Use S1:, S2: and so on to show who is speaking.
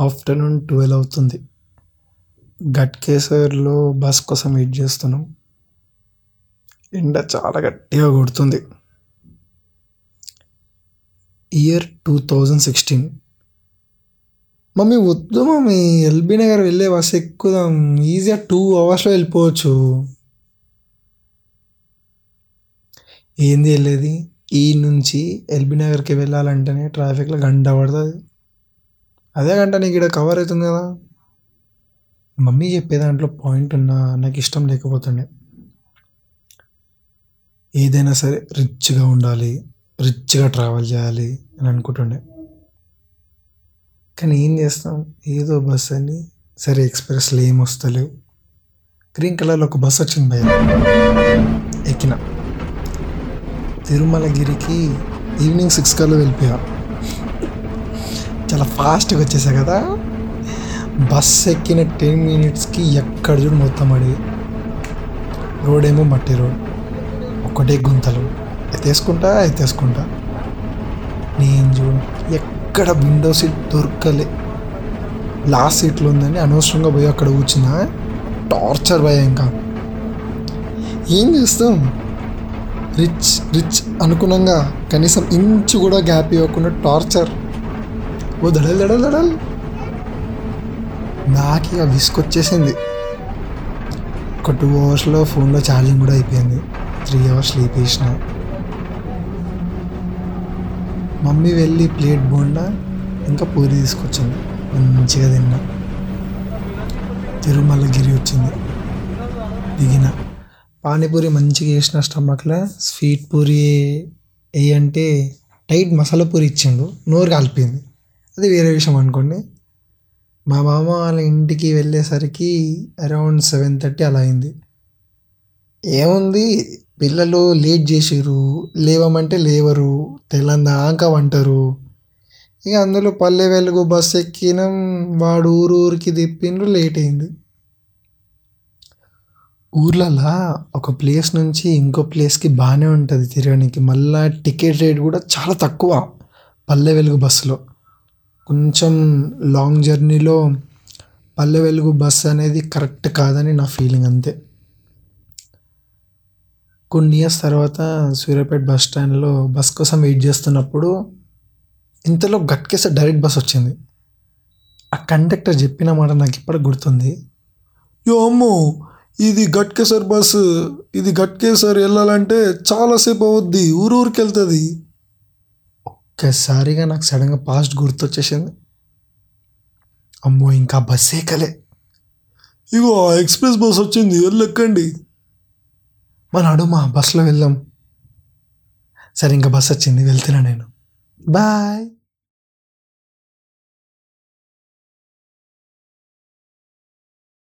S1: Afternoon twelve అవుతుంది. గట్కేసర్లో bus కోసం wait చేస్తున్నాం. ఎండ చాలా గట్టిగా కొడుతుంది. Year two thousand sixteen. Mummy వద్దు మమ్మీ. ఎల్బీ నగర్ వెళ్ళే బస్ ఎక్కుదాం. ఈజీగా టూ అవర్స్లో వెళ్ళిపోవచ్చు. ఏంది వెళ్ళేది? ఈ నుంచి ఎల్బీ నగర్కి వెళ్ళాలంటేనే ట్రాఫిక్లో గంట పడుతుంది. అదే గంట నీకు ఇక్కడ కవర్ అవుతుంది కదా. మమ్మీ చెప్పే దాంట్లో పాయింట్ ఉన్నా నాకు ఇష్టం లేకపోతుండే. ఏదైనా సరే రిచ్గా ఉండాలి రిచ్గా ట్రావెల్ చేయాలి అని అనుకుంటుండే. కానీ ఏం చేస్తాం? ఏదో బస్ అని సరే ఎక్స్ప్రెస్లో ఏం వస్తలేవు. గ్రీన్ కలర్లో ఒక బస్ వచ్చింది భయ ఎక్కిన. తిరుమలగిరికి ఈవినింగ్ సిక్స్ కల్లా వెళ్ళిపోయా. చాలా ఫాస్ట్గా వచ్చేసా కదా. బస్ ఎక్కిన టెన్ మినిట్స్కి ఎక్కడ చూడు మొత్తం అడిగి రోడ్ ఏమో మట్టి రోడ్. ఒకటే గుంతలు. ఎత్తేసుకుంటా ఎత్తేసుకుంటా. నేను చూడు ఎక్కడ విండో సీట్ దొరకలే. లాస్ట్ సీట్లో ఉందని అనవసరంగా పోయి అక్కడ కూర్చున్నా. టార్చర్ భయ ఇంకా. ఏం చేస్తాం? రిచ్ రిచ్ అనుకున్నాగా కనీసం ఇంచు కూడా గ్యాప్ ఇవ్వకుండా టార్చర్. ఓ దడల్ దడల్ దడల్. నాకు ఇక విసుకొచ్చేసింది ఒక టూ అవర్స్లో ఫోన్లో ఛార్జింగ్ కూడా అయిపోయింది. త్రీ అవర్స్ స్లీప్ వేసిన మమ్మీ వెళ్ళి ప్లేట్ బోండా ఇంకా పూరి తీసుకొచ్చింది. మంచిగా తిన్నా. తిరుమలగిరి వచ్చింది. దిగిన. పానీపూరి మంచిగా వేసిన స్టమక్లో స్వీట్ పూరి ఏ అంటే టైట్ మసాలా పూరి ఇచ్చిండు. నోరు కలిపింది అది వేరే విషయం అనుకోండి. మా మామ వాళ్ళ ఇంటికి వెళ్ళేసరికి అరౌండ్ సెవెన్ థర్టీ అలా అయింది. ఏముంది? పిల్లలు లేట్ చేసిర్రు. లేవమంటే లేవరు. తెల్లందాక వంటరు. ఇక అందులో పల్లె వెలుగు బస్సు ఎక్కినాం. వాడు ఊరు ఊరికి తిప్పిండ్రు లేట్ అయింది. ఊర్లలో ఒక ప్లేస్ నుంచి ఇంకో ప్లేస్కి బాగానే ఉంటుంది తిరగడానికి. మళ్ళీ టికెట్ రేట్ కూడా చాలా తక్కువ పల్లె వెలుగు బస్సులో. కొంచెం లాంగ్ జర్నీలో పల్లె వెలుగు బస్సు అనేది కరెక్ట్ కాదని నా ఫీలింగ్ అంతే. కొన్ని ఇయర్స్ తర్వాత సూర్యాపేట బస్ స్టాండ్లో బస్ కోసం వెయిట్ చేస్తున్నప్పుడు ఇంతలో గట్కేసర్ డైరెక్ట్ బస్ వచ్చింది. ఆ కండక్టర్ చెప్పిన మాట నాకు ఇప్పటికి గుర్తుంది. యో అమ్మో ఇది గట్కేసర్ బస్సు ఇది గట్కేసర్ వెళ్ళాలంటే చాలాసేపు అవుద్ది ఊరు ఊరికి వెళ్తుంది. ఒక్కసారిగా నాకు సడన్గా పాస్ట్ గుర్తొచ్చేసింది. అమ్మో ఇంకా బస్ ఎక్కలే. ఇగో ఎక్స్ప్రెస్ బస్ వచ్చింది వెళ్ళెక్కండి. మన అడుమా బస్సులో వెళ్దాం సరే ఇంకా బస్ వచ్చింది వెళ్తున్నా నేను. బాయ్